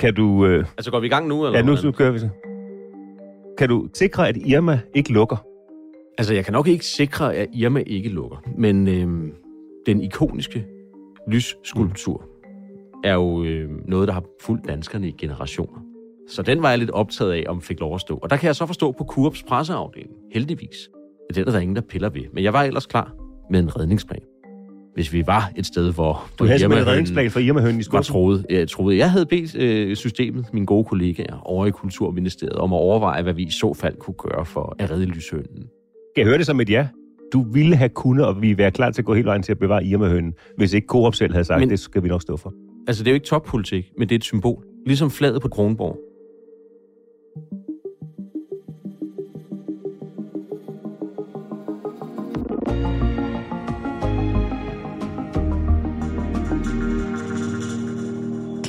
Kan du... Øh, Altså, går vi i gang nu? Eller ja, nu, nu kører vi så. Kan du sikre, at Irma ikke lukker? Altså, jeg kan nok ikke sikre, at Irma ikke lukker. Men øhm, den ikoniske lysskulptur er jo øh, noget, der har fulgt danskerne i generationer. Så den var jeg lidt optaget af, om fik lov at stå. Og der kan jeg så forstå på Kurps presseafdeling, heldigvis, at det er der ingen, der piller ved. Men jeg var ellers klar med en redningsplan. Hvis vi var et sted, hvor... Du havde simpelthen en redningsplan for Irma-hønen i var skuffen. troet. Jeg troede, jeg havde bedt øh, systemet, mine gode kollegaer over i Kulturministeriet, om at overveje, hvad vi i så fald kunne gøre for at redde lyshønen. Kan jeg høre det som et ja? Du ville have kunnet, og vi være klar til at gå hele vejen til at bevare Irma-hønen, hvis ikke Coop selv havde sagt, Men... det skal vi nok stå for. Altså, det er jo ikke toppolitik, men det er et symbol. Ligesom flaget på Kronborg.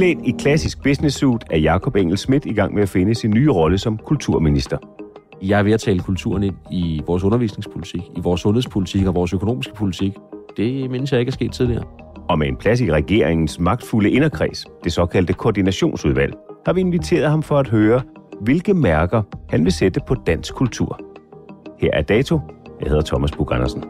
Klædt i klassisk business suit er Jakob Engel Schmidt i gang med at finde sin nye rolle som kulturminister. Jeg er ved at tale kulturen ind i vores undervisningspolitik, i vores sundhedspolitik og vores økonomiske politik. Det mindes jeg ikke er sket tidligere. Og med en plads i regeringens magtfulde inderkreds, det såkaldte koordinationsudvalg, har vi inviteret ham for at høre, hvilke mærker han vil sætte på dansk kultur. Her er dato. Jeg hedder Thomas Bug Andersen.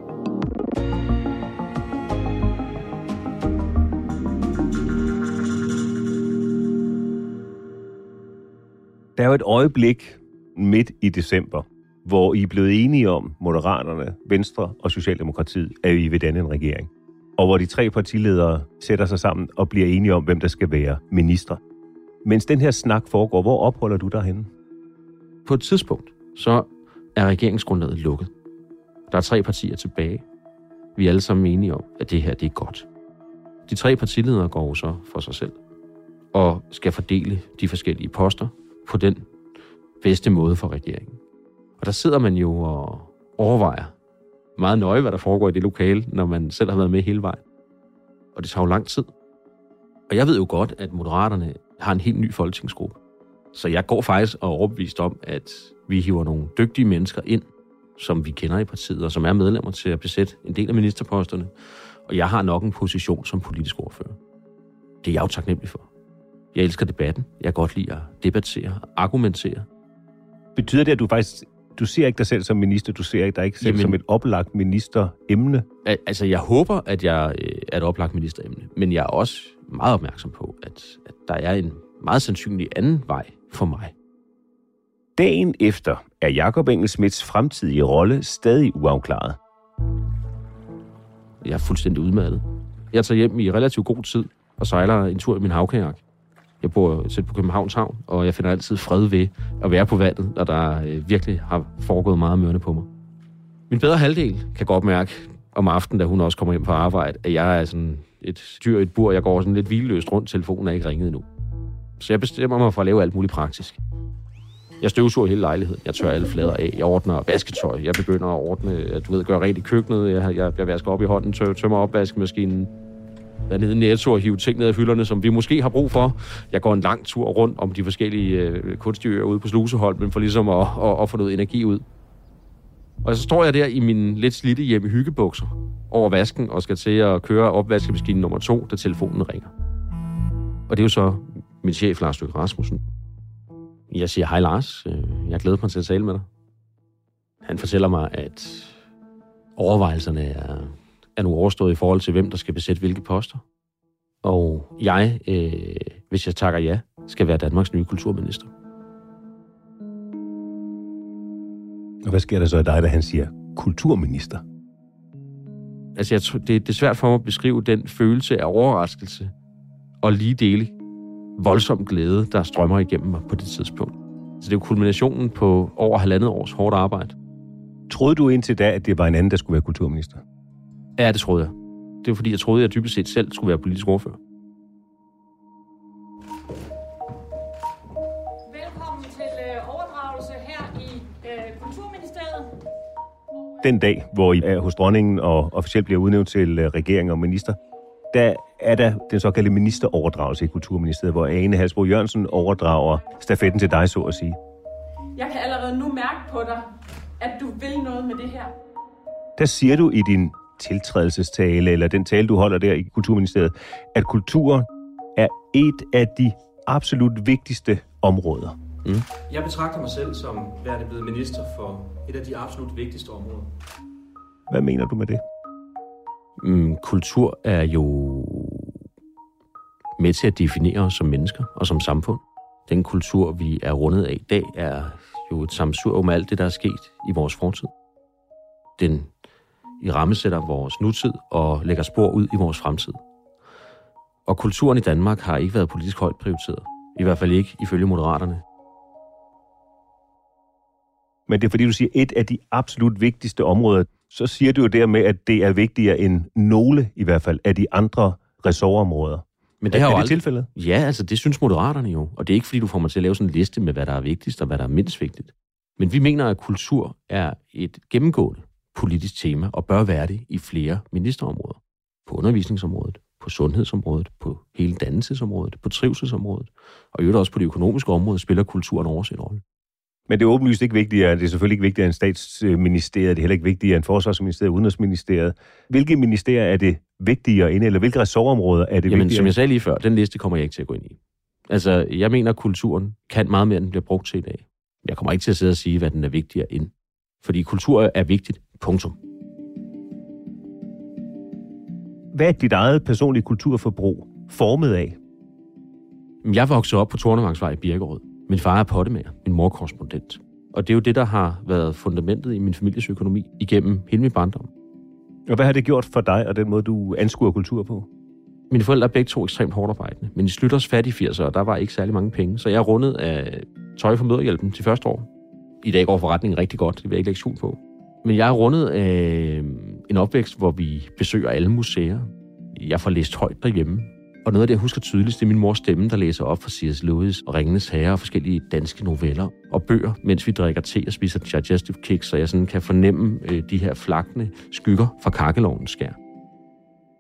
Der er jo et øjeblik midt i december, hvor I er blevet enige om, Moderaterne, Venstre og Socialdemokratiet, at I vil danne en regering. Og hvor de tre partiledere sætter sig sammen og bliver enige om, hvem der skal være minister. Mens den her snak foregår, hvor opholder du dig henne? På et tidspunkt, så er regeringsgrundlaget lukket. Der er tre partier tilbage. Vi er alle sammen enige om, at det her det er godt. De tre partiledere går så for sig selv og skal fordele de forskellige poster på den bedste måde for regeringen. Og der sidder man jo og overvejer meget nøje, hvad der foregår i det lokale, når man selv har været med hele vejen. Og det tager jo lang tid. Og jeg ved jo godt, at Moderaterne har en helt ny folketingsgruppe. Så jeg går faktisk og er overbevist om, at vi hiver nogle dygtige mennesker ind, som vi kender i partiet, og som er medlemmer til at besætte en del af ministerposterne. Og jeg har nok en position som politisk ordfører. Det er jeg jo taknemmelig for. Jeg elsker debatten. Jeg kan godt lide at debattere, argumentere. Betyder det, at du faktisk du ser ikke dig selv som minister, du ser ikke dig ikke selv Jamen- som et oplagt ministeremne? Al- Altså, jeg håber, at jeg øh, er et oplagt ministeremne, men jeg er også meget opmærksom på, at, at der er en meget sandsynlig anden vej for mig. Dagen efter er Jakob Engel Schmidts fremtidige rolle stadig uafklaret. Jeg er fuldstændig udmattet. Jeg tager hjem i relativt god tid og sejler en tur i min havkajak. Jeg bor tæt på Københavns Havn, og jeg finder altid fred ved at være på vandet, når der øh, virkelig har foregået meget mørne på mig. Min bedre halvdel kan godt mærke om aftenen, da hun også kommer hjem på arbejde, at jeg er sådan et dyr i et bur. Jeg går sådan lidt hvileløst rundt. Telefonen er ikke ringet endnu. Så jeg bestemmer mig for at lave alt muligt praktisk. Jeg støvsuger hele lejligheden. Jeg tør alle flader af. Jeg ordner vasketøj. Jeg begynder at ordne, at du ved, gøre rent i køkkenet. Jeg, jeg, jeg vasker op i hånden, tør, tømmer opvaskemaskinen være nede i Netto og hive ting ned af hylderne, som vi måske har brug for. Jeg går en lang tur rundt om de forskellige øh, kunstdyr ude på Sluseholmen for ligesom at, at, at få noget energi ud. Og så står jeg der i min lidt slidte hjemme hyggebukser over vasken og skal til at køre opvaskemaskinen nummer to, da telefonen ringer. Og det er jo så min chef, Lars Løkke Rasmussen. Jeg siger, hej Lars, øh, jeg glæder mig til at tale med dig. Han fortæller mig, at overvejelserne er, er nu overstået i forhold til, hvem der skal besætte hvilke poster. Og jeg, øh, hvis jeg takker ja, skal være Danmarks nye kulturminister. Og hvad sker der så i dig, da han siger kulturminister? Altså, jeg, tror, det, det er svært for mig at beskrive den følelse af overraskelse og lige dele voldsom glæde, der strømmer igennem mig på det tidspunkt. Så det er jo kulminationen på over halvandet års hårdt arbejde. Troede du indtil da, at det var en anden, der skulle være kulturminister? Ja, det troede jeg. Det var fordi, jeg troede, at jeg dybest set selv skulle være politisk ordfører. Velkommen til øh, overdragelse her i øh, Kulturministeriet. Den dag, hvor I er hos dronningen og officielt bliver udnævnt til øh, regering og minister, der er der den såkaldte ministeroverdragelse i Kulturministeriet, hvor Ane Halsbro Jørgensen overdrager stafetten til dig, så at sige. Jeg kan allerede nu mærke på dig, at du vil noget med det her. Der siger du i din tiltrædelsestale, eller den tale, du holder der i Kulturministeriet, at kulturen er et af de absolut vigtigste områder. Jeg betragter mig selv som værende blevet minister for et af de absolut vigtigste områder. Hvad mener du med det? Mm, kultur er jo med til at definere os som mennesker og som samfund. Den kultur, vi er rundet af i dag, er jo et samsur med alt det, der er sket i vores fortid. Den i rammesætter vores nutid og lægger spor ud i vores fremtid. Og kulturen i Danmark har ikke været politisk højt prioriteret. I hvert fald ikke ifølge moderaterne. Men det er fordi, du siger et af de absolut vigtigste områder. Så siger du jo dermed, at det er vigtigere end nogle, i hvert fald, af de andre ressortområder. Men er, har er jo det tilfældet? Ja, altså det synes moderaterne jo. Og det er ikke fordi, du får mig til at lave sådan en liste med, hvad der er vigtigst og hvad der er mindst vigtigt. Men vi mener, at kultur er et gennemgående politisk tema og bør være det i flere ministerområder. På undervisningsområdet, på sundhedsområdet, på hele dannelsesområdet, på trivselsområdet. Og i øvrigt også på det økonomiske område spiller kulturen overset rolle. Men det er åbenlyst ikke vigtigere. Det er selvfølgelig ikke vigtigere end statsministeriet. Det er heller ikke vigtigere end forsvarsministeriet udenrigsministeriet. Hvilke ministerier er det vigtigere inde, eller hvilke ressortområder er det Jamen, vigtigere? som jeg sagde lige før, den liste kommer jeg ikke til at gå ind i. Altså, jeg mener, at kulturen kan meget mere, end den bliver brugt til i dag. Jeg kommer ikke til at sidde og sige, hvad den er vigtigere end. Fordi kultur er vigtigt. Punktum. Hvad er dit eget personlige kulturforbrug formet af? Jeg voksede op på Tornevangsvej i Birkerød. Min far er pottemager, min mor korrespondent. Og det er jo det, der har været fundamentet i min families økonomi igennem hele min barndom. Og hvad har det gjort for dig og den måde, du anskuer kultur på? Mine forældre er begge to ekstremt hårdt arbejdende, men i Slytters fattige 80'ere, der var ikke særlig mange penge, så jeg rundet af tøj fra møderhjælpen til første år. I dag går forretningen rigtig godt, det vil jeg ikke lægge skjul på. Men jeg er rundet af en opvækst, hvor vi besøger alle museer. Jeg får læst højt derhjemme. Og noget af det, jeg husker tydeligst, det er min mors stemme, der læser op fra C.S. Lewis og Ringenes Herre og forskellige danske noveller og bøger, mens vi drikker te og spiser digestive kicks, så jeg sådan kan fornemme øh, de her flakne skygger fra kakkelovens skær.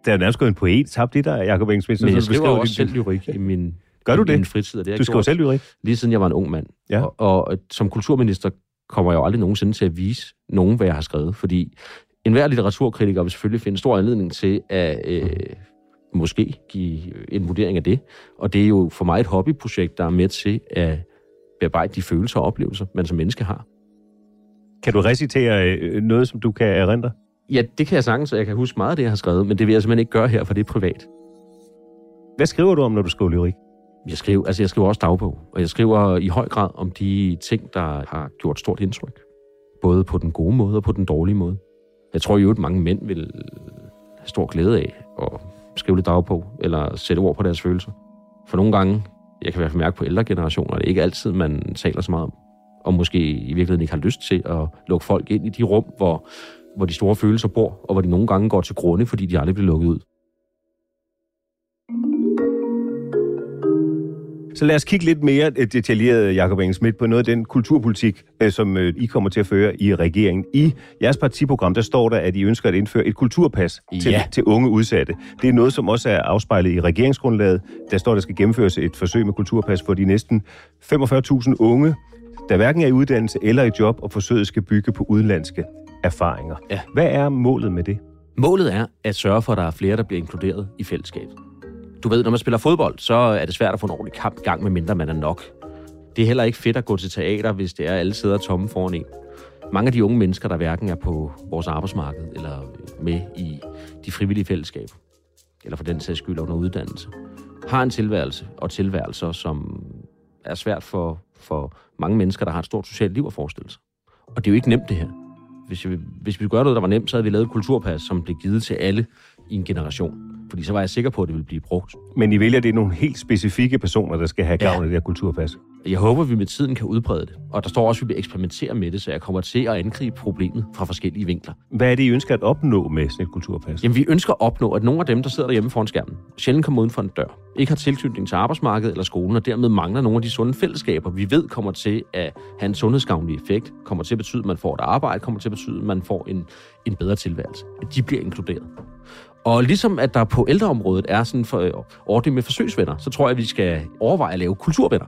Der er nærmest gået en poet tabt i dig, Jacob Engelsmith. Men jeg skriver også din- selv lyrik i min, Gør du i det? min fritid. Og det Du skriver selv lyrik? Lige siden jeg var en ung mand. Ja. Og, og som kulturminister kommer jeg jo aldrig nogensinde til at vise nogen, hvad jeg har skrevet. Fordi enhver litteraturkritiker vil selvfølgelig finde stor anledning til at øh, måske give en vurdering af det. Og det er jo for mig et hobbyprojekt, der er med til at bearbejde de følelser og oplevelser, man som menneske har. Kan du recitere øh, noget, som du kan erindre? Ja, det kan jeg sagtens, og jeg kan huske meget af det, jeg har skrevet, men det vil jeg simpelthen ikke gøre her, for det er privat. Hvad skriver du om, når du skriver lyrik? Jeg skriver, altså jeg skriver også dagbog, og jeg skriver i høj grad om de ting, der har gjort stort indtryk. Både på den gode måde og på den dårlige måde. Jeg tror jo, at mange mænd vil have stor glæde af at skrive lidt dagbog, eller sætte ord på deres følelser. For nogle gange, jeg kan i hvert fald mærke på ældre generationer, det er ikke altid, man taler så meget om, og måske i virkeligheden ikke har lyst til at lukke folk ind i de rum, hvor, hvor de store følelser bor, og hvor de nogle gange går til grunde, fordi de aldrig bliver lukket ud. Så lad os kigge lidt mere øh, detaljeret, Jacob Engel Schmidt, på noget af den kulturpolitik, øh, som øh, I kommer til at føre i regeringen. I jeres partiprogram, der står der, at I ønsker at indføre et kulturpas til, Ja. til unge udsatte. Det er noget, som også er afspejlet i regeringsgrundlaget. Der står, der skal gennemføres et forsøg med kulturpas for de næsten 45.000 unge, der hverken er i uddannelse eller i job, og forsøget skal bygge på udenlandske erfaringer. Ja. Hvad er målet med det? Målet er at sørge for, at der er flere, der bliver inkluderet i fællesskabet. Du ved, når man spiller fodbold, så er det svært at få en ordentlig kamp i gang, medmindre man er nok. Det er heller ikke fedt at gå til teater, hvis det er, at alle sidder tomme foran en. Mange af de unge mennesker, der hverken er på vores arbejdsmarked eller med i de frivillige fællesskaber, eller for den sags skyld under uddannelse, har en tilværelse og tilværelser, som er svært for, for mange mennesker, der har et stort socialt liv at forestille sig. Og det er jo ikke nemt, det her. Hvis, vi, hvis vi gør noget, der var nemt, så havde vi lavet et kulturpas, som blev givet til alle i en generation. Fordi så var jeg sikker på, at det ville blive brugt. Men I vælger, at det er nogle helt specifikke personer, der skal have Ja. gavn af det her kulturpas. Jeg håber, vi med tiden kan udbrede det. Og der står også, at vi vil eksperimentere med det, så jeg kommer til at angribe problemet fra forskellige vinkler. Hvad er det, I ønsker at opnå med sådan et kulturpas? Jamen, vi ønsker at opnå, at nogle af dem, der sidder derhjemme foran skærmen, sjældent kommer uden for en dør, ikke har tilknytning til arbejdsmarkedet eller skolen, og dermed mangler nogle af de sunde fællesskaber, vi ved kommer til at have en sundhedsgavnlig effekt, kommer til at betyde, at man får et arbejde, kommer til at betyde, at man får en, en bedre tilværelse. At de bliver inkluderet. Og ligesom at der på ældreområdet er sådan for, øh, ordning med forsøgsvenner, så tror jeg, at vi skal overveje at lave kulturvenner.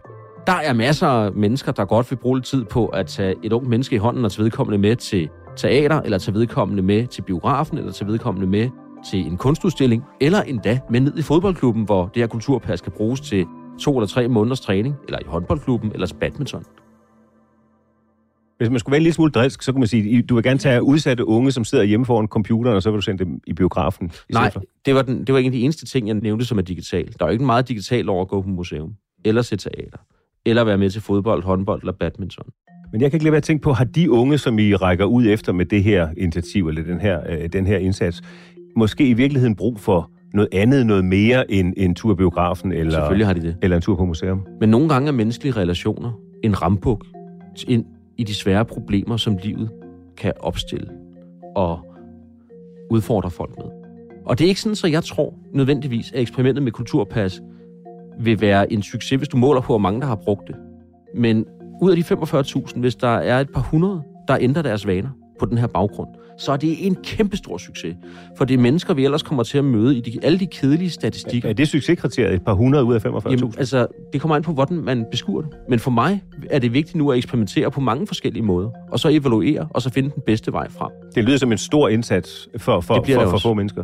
Der er masser af mennesker, der godt vil bruge lidt tid på at tage et ung menneske i hånden og tage vedkommende med til teater, eller tage vedkommende med til biografen, eller tage vedkommende med til en kunstudstilling, eller endda med ned i fodboldklubben, hvor det her kulturpas kan bruges til to eller tre måneders træning, eller i håndboldklubben, eller badminton. Hvis man skulle være en lille smule drilsk, så kunne man sige, du vil gerne tage udsatte unge, som sidder hjemme foran computeren, og så vil du sende dem i biografen. i Nej, det var, den, det var en af de eneste ting, jeg nævnte, som er digital. Der er jo ikke meget digitalt over at gå på museum, eller se teater, eller være med til fodbold, håndbold eller badminton. Men jeg kan ikke lade være at tænke på, har de unge, som I rækker ud efter med det her initiativ, eller den her, øh, den her indsats, måske i virkeligheden brug for noget andet, noget mere end en tur i biografen, eller, Selvfølgelig har de det. eller en tur på museum? Men nogle gange er menneskelige relationer en rambuk ind i de svære problemer, som livet kan opstille og udfordre folk med. Og det er ikke sådan, så jeg tror nødvendigvis, at eksperimentet med kulturpas vil være en succes, hvis du måler på, hvor mange der har brugt det. Men ud af de 45.000, hvis der er et par hundrede, der ændrer deres vaner på den her baggrund, så er det en kæmpe stor succes. For det er mennesker, vi ellers kommer til at møde i de, alle de kedelige statistikker. Er det succeskriteriet et par hundrede ud af 45.000? Jamen, altså, det kommer an på, hvordan man beskuer det. Men for mig er det vigtigt nu at eksperimentere på mange forskellige måder, og så evaluere, og så finde den bedste vej frem. Det lyder som en stor indsats for, for, for, for også. få mennesker.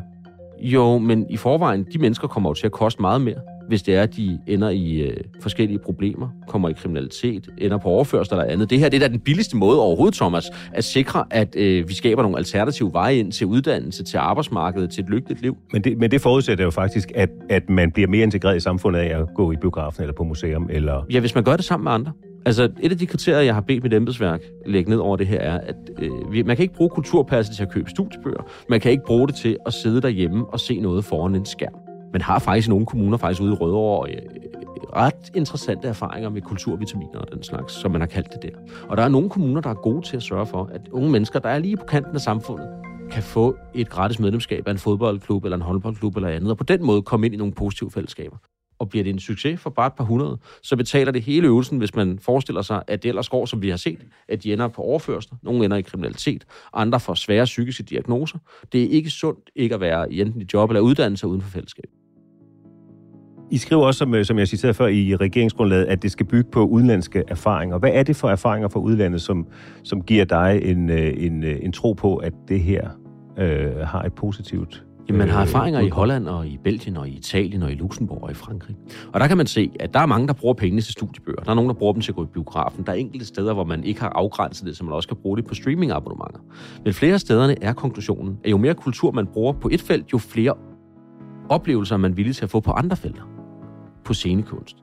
Jo, men i forvejen, de mennesker kommer jo til at koste meget mere, hvis det er, at de ender i øh, forskellige problemer, kommer i kriminalitet, ender på overførsel eller andet. Det her det er da den billigste måde overhovedet, Thomas, at sikre, at øh, vi skaber nogle alternative veje ind til uddannelse, til arbejdsmarkedet, til et lykkeligt liv. Men det, men det forudsætter jo faktisk, at, at man bliver mere integreret i samfundet af at gå i biografen eller på museum. Eller... Ja, hvis man gør det sammen med andre. Altså, et af de kriterier, jeg har bedt mit embedsværk lægge ned over det her, er, at øh, man kan ikke bruge kulturpasset til at købe studiebøger. Man kan ikke bruge det til at sidde derhjemme og se noget foran en skærm. Man har faktisk i nogle kommuner, faktisk ude i Rødovre, øh, ret interessante erfaringer med kulturvitaminer og den slags, som man har kaldt det der. Og der er nogle kommuner, der er gode til at sørge for, at unge mennesker, der er lige på kanten af samfundet, kan få et gratis medlemskab af en fodboldklub eller en håndboldklub eller andet, og på den måde komme ind i nogle positive fællesskaber. Og bliver det en succes for bare et par hundrede, så betaler det hele øvelsen, hvis man forestiller sig, at det ellers går, som vi har set, at de ender på overførsler, nogle ender i kriminalitet, andre får svære psykiske diagnoser. Det er ikke sundt ikke at være i enten i job eller uddannelse uden for fællesskab. I skriver også, som, øh, som jeg citerede før i regeringsgrundlaget, at det skal bygge på udenlandske erfaringer. Hvad er det for erfaringer fra udlandet, som, som giver dig en, øh, en, øh, en tro på, at det her øh, har et positivt Jamen, man har erfaringer i? Holland og i Belgien og i Italien og i Luxembourg og i Frankrig. Og der kan man se, at der er mange, der bruger pengene til studiebøger. Der er nogen, der bruger dem til at gå i biografen. Der er enkelte steder, hvor man ikke har afgrænset det, så man også kan bruge det på streamingabonnementer. Men flere af stederne er konklusionen, at jo mere kultur man bruger på et felt, jo flere oplevelser er man villig til at få på andre felter. På scenekunst,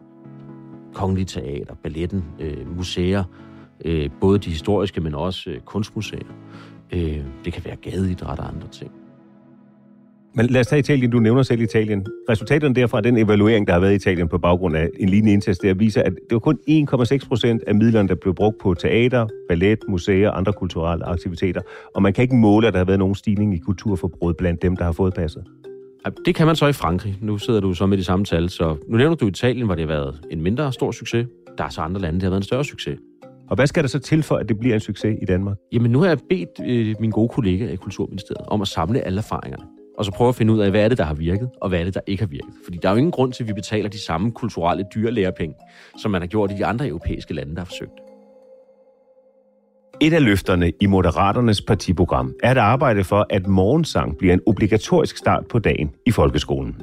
kongelige teater, balletten, øh, museer, øh, både de historiske, men også øh, kunstmuseer. Øh, det kan være gadeidræt og andre ting. Men lad os tage Italien. Du nævner selv Italien. Resultaterne derfra, den evaluering, der har været i Italien på baggrund af en lignende indsats, der viser, at det var kun 1,6 procent af midlerne, der blev brugt på teater, ballet, museer og andre kulturelle aktiviteter. Og man kan ikke måle, at der har været nogen stigning i kulturforbruget blandt dem, der har fået passet. Det kan man så i Frankrig. Nu sidder du så med de samme tal. Så nu nævner du Italien, hvor det har været en mindre stor succes. Der er så andre lande, der har været en større succes. Og hvad skal der så til for, at det bliver en succes i Danmark? Jamen, nu har jeg bedt øh, min gode kollega i Kulturministeriet om at samle alle erfaringerne. Og så prøve at finde ud af, hvad er det, der har virket, og hvad er det, der ikke har virket. Fordi der er jo ingen grund til, at vi betaler de samme kulturelle dyrlærepenge, som man har gjort i de andre europæiske lande, der har forsøgt. Et af løfterne i Moderaternes partiprogram er at arbejde for, at morgensang bliver en obligatorisk start på dagen i folkeskolen.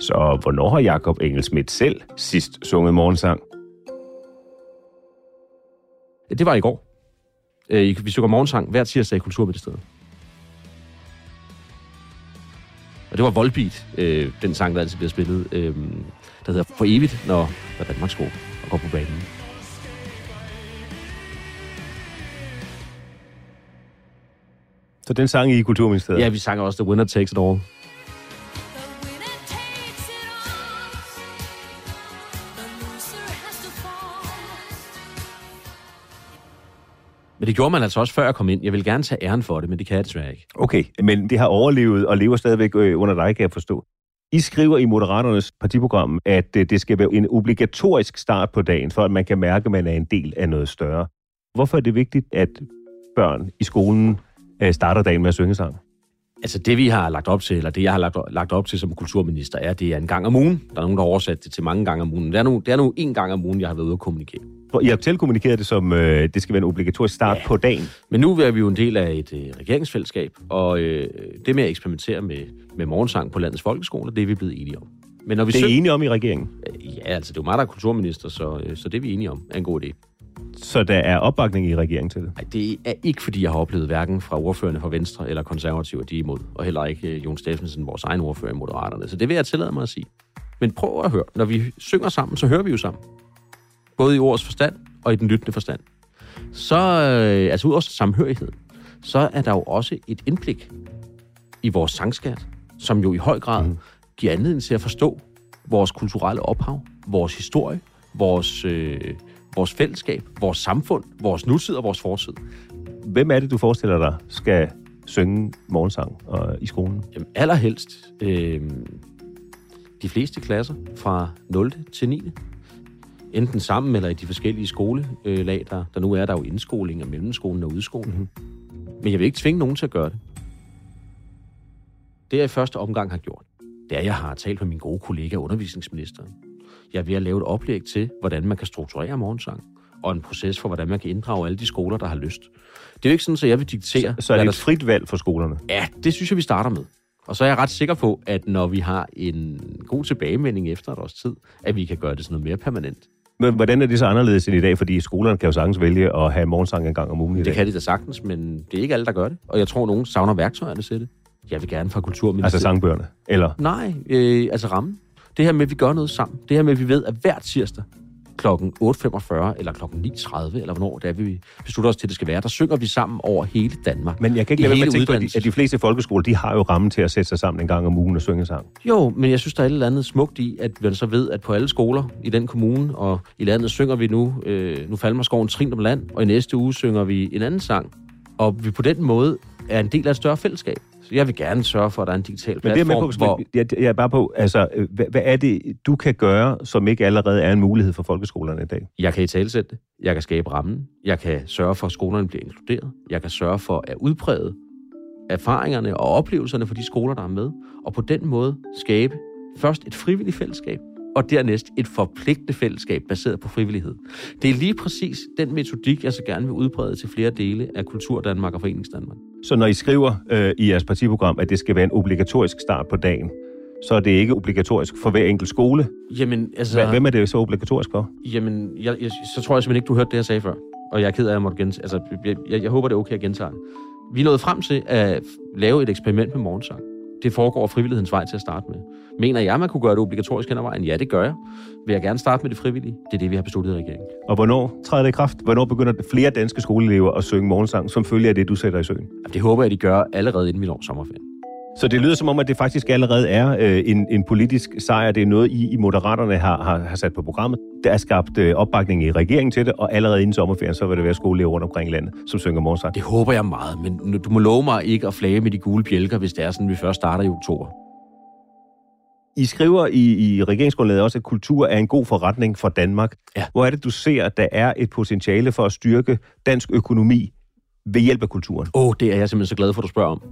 Så hvornår har Jakob Engelsmidt selv sidst sunget morgensang? Det var i går. Øh, vi synger morgensang hver tirsdag i Kulturministeriet. Og det var Volbeat, øh, den sang, der altid bliver spillet, øh, der hedder For evigt, når, når Danmark sko og går på banen. Så den sang I i Kulturministeriet? Ja, vi sang også The Winner Takes It All. Men det gjorde man altså også før jeg kom ind. Jeg vil gerne tage æren for det, men det kan jeg desværre ikke. Okay, men det har overlevet og lever stadigvæk øh, under dig, kan jeg forstå. I skriver i Moderaternes partiprogram, at øh, det skal være en obligatorisk start på dagen, for at man kan mærke, at man er en del af noget større. Hvorfor er det vigtigt, at børn i skolen øh, starter dagen med at synge sang? Altså det, vi har lagt op til, eller det, jeg har lagt, lagt op til som kulturminister, er, at det er en gang om ugen. Der er nogen, der har oversat det til mange gange om ugen. Det er nu, det er nu en gang om ugen, jeg har været ude at kommunikere. I har tilkommunikeret det som, øh, det skal være en obligatorisk start ja. på dagen. Men nu er vi jo en del af et øh, regeringsfællesskab, og øh, det med at eksperimentere med, med morgensang på landets folkeskoler, det er vi blevet enige om. Men når vi Det er I enige om i regeringen. Ja, altså det er jo mig, der er kulturminister, så, øh, så det er vi enige om er en god idé. Så der er opbakning i regeringen til det. Nej, det er ikke, fordi jeg har oplevet hverken fra ordførerne fra Venstre eller konservative, at de er imod. Og heller ikke øh, Jon Steffensen, vores egen ordfører i Moderaterne. Så det vil jeg tillade mig at sige. Men prøv at høre. Når vi synger sammen, så hører vi jo sammen. Både i ordets forstand og i den lyttende forstand. Så, øh, altså ud over samhørighed, så er der jo også et indblik i vores sangskat, som jo i høj grad mm. giver anledning til at forstå vores kulturelle ophav, vores historie, vores, øh, vores fællesskab, vores samfund, vores nutid og vores fortid. Hvem er det, du forestiller dig skal synge morgensang og, i skolen? Jamen, allerhelst øh, de fleste klasser fra 0. til 9. Enten sammen eller i de forskellige skolelag, der, der nu er der jo indskoling og mellemskolen og udskoling. Mm-hmm. Men jeg vil ikke tvinge nogen til at gøre det. Det jeg i første omgang har gjort, det er, at jeg har talt med min gode kollega, undervisningsministeren. Jeg er ved at lave et oplæg til, hvordan man kan strukturere morgensang, og en proces for, hvordan man kan inddrage alle de skoler, der har lyst. Det er jo ikke sådan, at jeg vil diktere... Så er hvad det der et frit valg for skolerne? Ja, det synes jeg, vi starter med. Og så er jeg ret sikker på, at når vi har en god tilbagemelding efter et års tid, at vi kan gøre det sådan noget mere permanent. Men hvordan er det så anderledes end i dag? Fordi skolerne kan jo sagtens vælge at have morgensang en gang om ugen i Det dag. kan de da sagtens, men det er ikke alle, der gør det. Og jeg tror, nogen savner værktøjerne til det. Jeg vil gerne fra kulturministeriet. Altså sangbøgerne? Eller? Nej, øh, altså rammen. Det her med, at vi gør noget sammen. Det her med, at vi ved, at hver tirsdag kl. 8.45 eller kl. 9.30, eller hvornår det er, vi beslutter os til, at det skal være, der synger vi sammen over hele Danmark. Men jeg kan ikke lade være med at tænke på, at de, uddannelses- at de fleste folkeskoler, de har jo rammen til at sætte sig sammen en gang om ugen og synge sang. Jo, men jeg synes, der er et eller andet smukt i, at man så ved, at på alle skoler i den kommune og i landet synger vi nu, øh, nu falder skoven trin om land, og i næste uge synger vi en anden sang. Og vi på den måde er en del af et større fællesskab. Så jeg vil gerne sørge for, at der er en digital Men det er platform, med på, hvor... jeg, jeg er bare på, altså, øh, hvad, hvad er det, du kan gøre, som ikke allerede er en mulighed for folkeskolerne i dag? Jeg kan i talesætte det. Jeg kan skabe rammen. Jeg kan sørge for, at skolerne bliver inkluderet. Jeg kan sørge for at udbrede erfaringerne og oplevelserne for de skoler, der er med. Og på den måde skabe først et frivilligt fællesskab, og dernæst et forpligtende fællesskab baseret på frivillighed. Det er lige præcis den metodik, jeg så gerne vil udbrede til flere dele af Kultur Danmark og Foreningsdanmark. Så når I skriver øh, i jeres partiprogram, at det skal være en obligatorisk start på dagen, så er det ikke obligatorisk for hver enkelt skole. Jamen, altså... Hvem er det så obligatorisk for? Jamen, jeg, jeg, så tror jeg simpelthen ikke, du hørte det, jeg sagde før. Og jeg er ked af, at jeg måtte gentage. Altså, jeg, jeg, jeg håber, det er okay at gentage. Vi nået frem til at lave et eksperiment med morgensang. Det foregår frivillighedens vej til at starte med. Mener jeg, man kunne gøre det obligatorisk hen ad vejen? Ja, det gør jeg. Vil jeg gerne starte med det frivillige? Det er det, vi har besluttet i regeringen. Og hvornår træder det i kraft? Hvornår begynder flere danske skoleelever at synge morgensang, som følge af det, du sætter i søen? Jamen, det håber jeg, de gør allerede inden vi når sommerferien. Så det lyder som om, at det faktisk allerede er øh, en, en politisk sejr. Det er noget, I i Moderaterne har, har, har sat på programmet. Der er skabt øh, opbakning i regeringen til det, og allerede inden sommerferien, så vil det være skoleelever rundt omkring i landet, som synger morgensang. Det håber jeg meget, men du må love mig ikke at flage med de gule bjælker, hvis det er sådan, vi først starter i oktober. I skriver i, i regeringsgrundlaget også, at kultur er en god forretning for Danmark. Ja. Hvor er det, du ser, at der er et potentiale for at styrke dansk økonomi ved hjælp af kulturen? Åh, oh, det er jeg simpelthen så glad for, at du spørger om.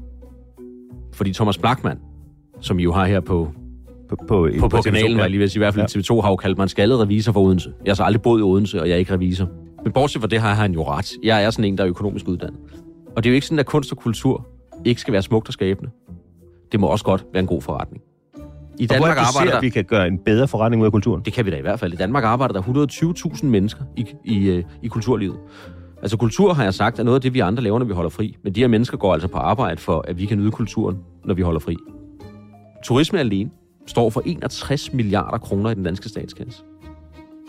Fordi Thomas Blackman, som I jo har her på, På, på, på, på TV2, kanalen, ja. var jeg lige ved at sige, i hvert fald TV2 har jo kaldt mig en skaldet revisor for Odense. Jeg har så aldrig boet i Odense, og jeg er ikke revisor. Men bortset fra det har han jo ret. Jeg er sådan en, der er økonomisk uddannet. Og det er jo ikke sådan, at kunst og kultur ikke skal være smukt og skabende. Det må også godt være en god forretning. I Og hvor Danmark det, du arbejder ser, der... vi kan gøre en bedre forretning ud af kulturen? Det kan vi da i hvert fald. I Danmark arbejder der 120.000 mennesker i, i, øh, i kulturlivet. Altså kultur, har jeg sagt, er noget af det, vi andre laver, når vi holder fri. Men de her mennesker går altså på arbejde for, at vi kan nyde kulturen, når vi holder fri. Turisme alene står for 61 milliarder kroner i den danske statskasse.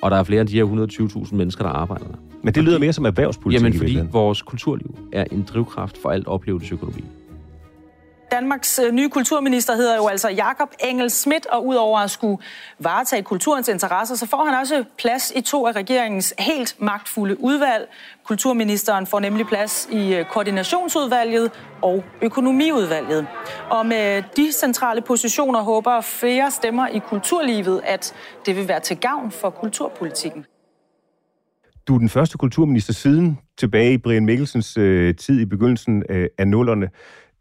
Og der er flere end de her 120.000 mennesker, der arbejder der. Men det lyder mere som erhvervspolitik Jamen, fordi vores kulturliv er en drivkraft for alt oplevelsesøkonomi. Danmarks øh, nye kulturminister hedder jo altså Jakob Engel Schmidt, og udover at skulle varetage kulturens interesser, så får han også plads i to af regeringens helt magtfulde udvalg. Kulturministeren får nemlig plads i øh, koordinationsudvalget og økonomiudvalget. Og med de centrale positioner håber flere stemmer i kulturlivet, at det vil være til gavn for kulturpolitikken. Du er den første kulturminister siden tilbage i Brian Mikkelsens øh, tid i begyndelsen øh, af nullerne,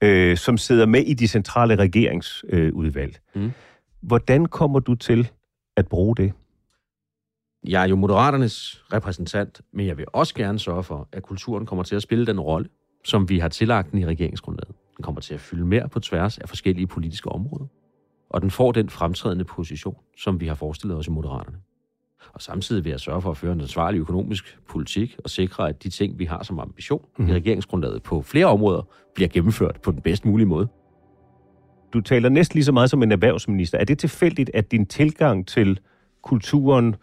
øh, som sidder med i de centrale regeringsudvalg. Øh. Mm. Hvordan kommer du til at bruge det? Jeg er jo Moderaternes repræsentant, men jeg vil også gerne sørge for, at kulturen kommer til at spille den rolle, som vi har tillagt den i regeringsgrundlaget. Den kommer til at fylde mere på tværs af forskellige politiske områder. Og den får den fremtrædende position, som vi har forestillet os i Moderaterne. Og samtidig vil jeg sørge for at føre en ansvarlig økonomisk politik og sikre, at de ting, vi har som ambition mm-hmm. i regeringsgrundlaget på flere områder, bliver gennemført på den bedst mulige måde. Du taler næsten lige så meget som en erhvervsminister. Er det tilfældigt, at din tilgang til kulturen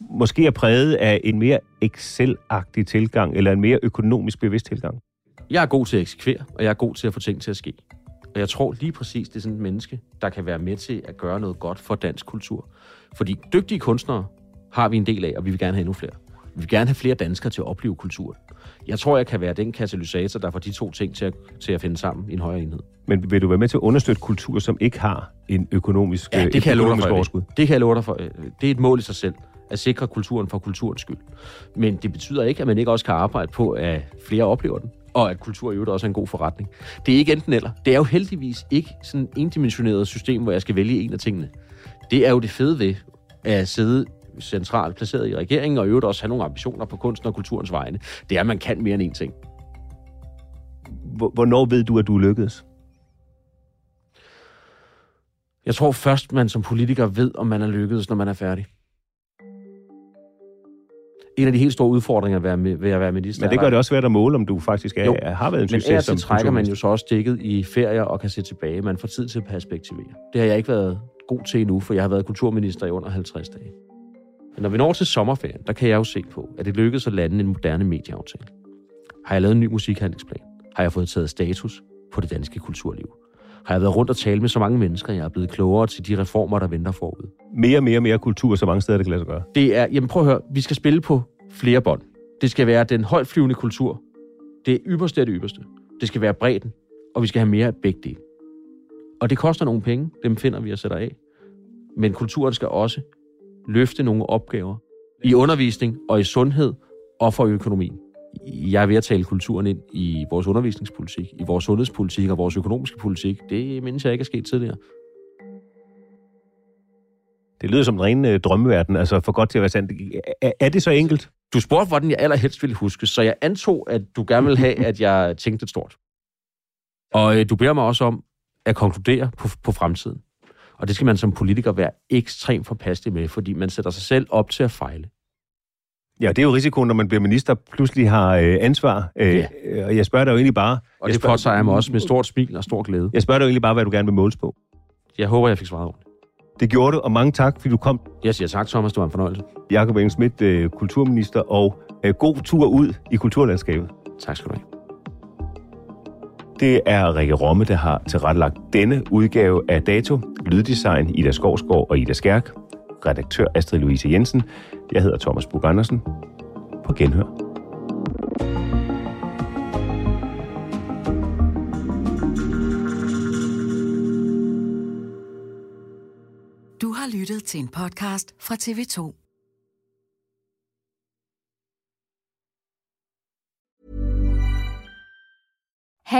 måske er præget af en mere Excel-agtig tilgang, eller en mere økonomisk bevidst tilgang? Jeg er god til at eksekvere, og jeg er god til at få ting til at ske. Og jeg tror lige præcis, det er sådan et menneske, der kan være med til at gøre noget godt for dansk kultur. Fordi dygtige kunstnere har vi en del af, og vi vil gerne have endnu flere. Vi vil gerne have flere danskere til at opleve kulturen. Jeg tror, jeg kan være den katalysator, der får de to ting til at, til at finde sammen i en højere enhed. Men vil du være med til at understøtte kultur, som ikke har en økonomisk, Ja, øh, det kan jeg økonomisk for. overskud? Det, det kan jeg love dig for. Det er et mål i sig selv, at sikre kulturen for kulturens skyld. Men det betyder ikke, at man ikke også kan arbejde på, at flere oplever den, og at kultur i øvrigt også er en god forretning. Det er ikke enten eller. Det er jo heldigvis ikke sådan et endimensioneret system, hvor jeg skal vælge en af tingene. Det er jo det fede ved at sidde centralt placeret i regeringen, og i øvrigt også have nogle ambitioner på kunsten og kulturens vegne. Det er, at man kan mere end én ting. Hvor- Hvornår ved du, at du er lykkedes? Jeg tror først, man som politiker ved, om man er lykkedes, når man er færdig. En af de helt store udfordringer ved at være- ved at være minister Men det gør det også svært at måle, om du faktisk er, Jo. har været en Men succes som til trækker man jo så også stikket i ferier og kan se tilbage. Man får tid til at perspektivere. Det har jeg ikke været god til endnu, for jeg har været kulturminister i under 50 dage. Men når vi når til sommerferien, der kan jeg jo se på, at det lykkedes at lande en moderne medieaftale. Har jeg lavet en ny musikhandlingsplan? Har jeg fået taget status på det danske kulturliv? Har jeg været rundt og tale med så mange mennesker, jeg er blevet klogere til de reformer, der venter forud? Mere, mere, mere kultur, så mange steder, det kan lade sig gøre. Det er, jamen prøv at høre, vi skal spille på flere bånd. Det skal være den højtflyvende kultur. Det ypperste af det ypperste. Det skal være bredden, og vi skal have mere af begge dele. Og det koster nogle penge, dem finder vi og sætter af. Men kulturen skal også løfte nogle opgaver i undervisning og i sundhed og for økonomien. Jeg er ved at tale kulturen ind i vores undervisningspolitik, i vores sundhedspolitik og vores økonomiske politik. Det mindes jeg ikke er sket tidligere. Det lyder som en ren øh, drømmeverden, altså for godt til at være sandt. Er, er det så enkelt? Du spurgte, hvordan jeg allerhelst ville huske, så jeg antog, at du gerne vil have, at jeg tænkte stort. Og øh, du beder mig også om at konkludere på, på fremtiden. Og det skal man som politiker være ekstremt forpastelig med, fordi man sætter sig selv op til at fejle. Ja, det er jo risikoen, når man bliver minister, pludselig har øh, ansvar. Øh, Ja. øh, Og jeg spørger dig jo egentlig bare... Og det påtager jeg mig også med stort smil og stor glæde. Jeg spørger dig jo egentlig bare, hvad du gerne vil måles på. Jeg håber, jeg fik svaret ordentligt. Det gjorde du, og mange tak, fordi du kom. Jeg siger tak, Thomas. Det var en fornøjelse. Jakob Engel Schmidt, øh, kulturminister, og øh, god tur ud i kulturlandskabet. Tak skal du have. Det er Rikke Romme, der har tilrettelagt denne udgave af Dato. Lyddesign Ida Skovsgaard og Ida Skærk. Redaktør Astrid Louise Jensen. Jeg hedder Thomas Bug Andersen. På genhør. lyttet til en podcast fra TV2.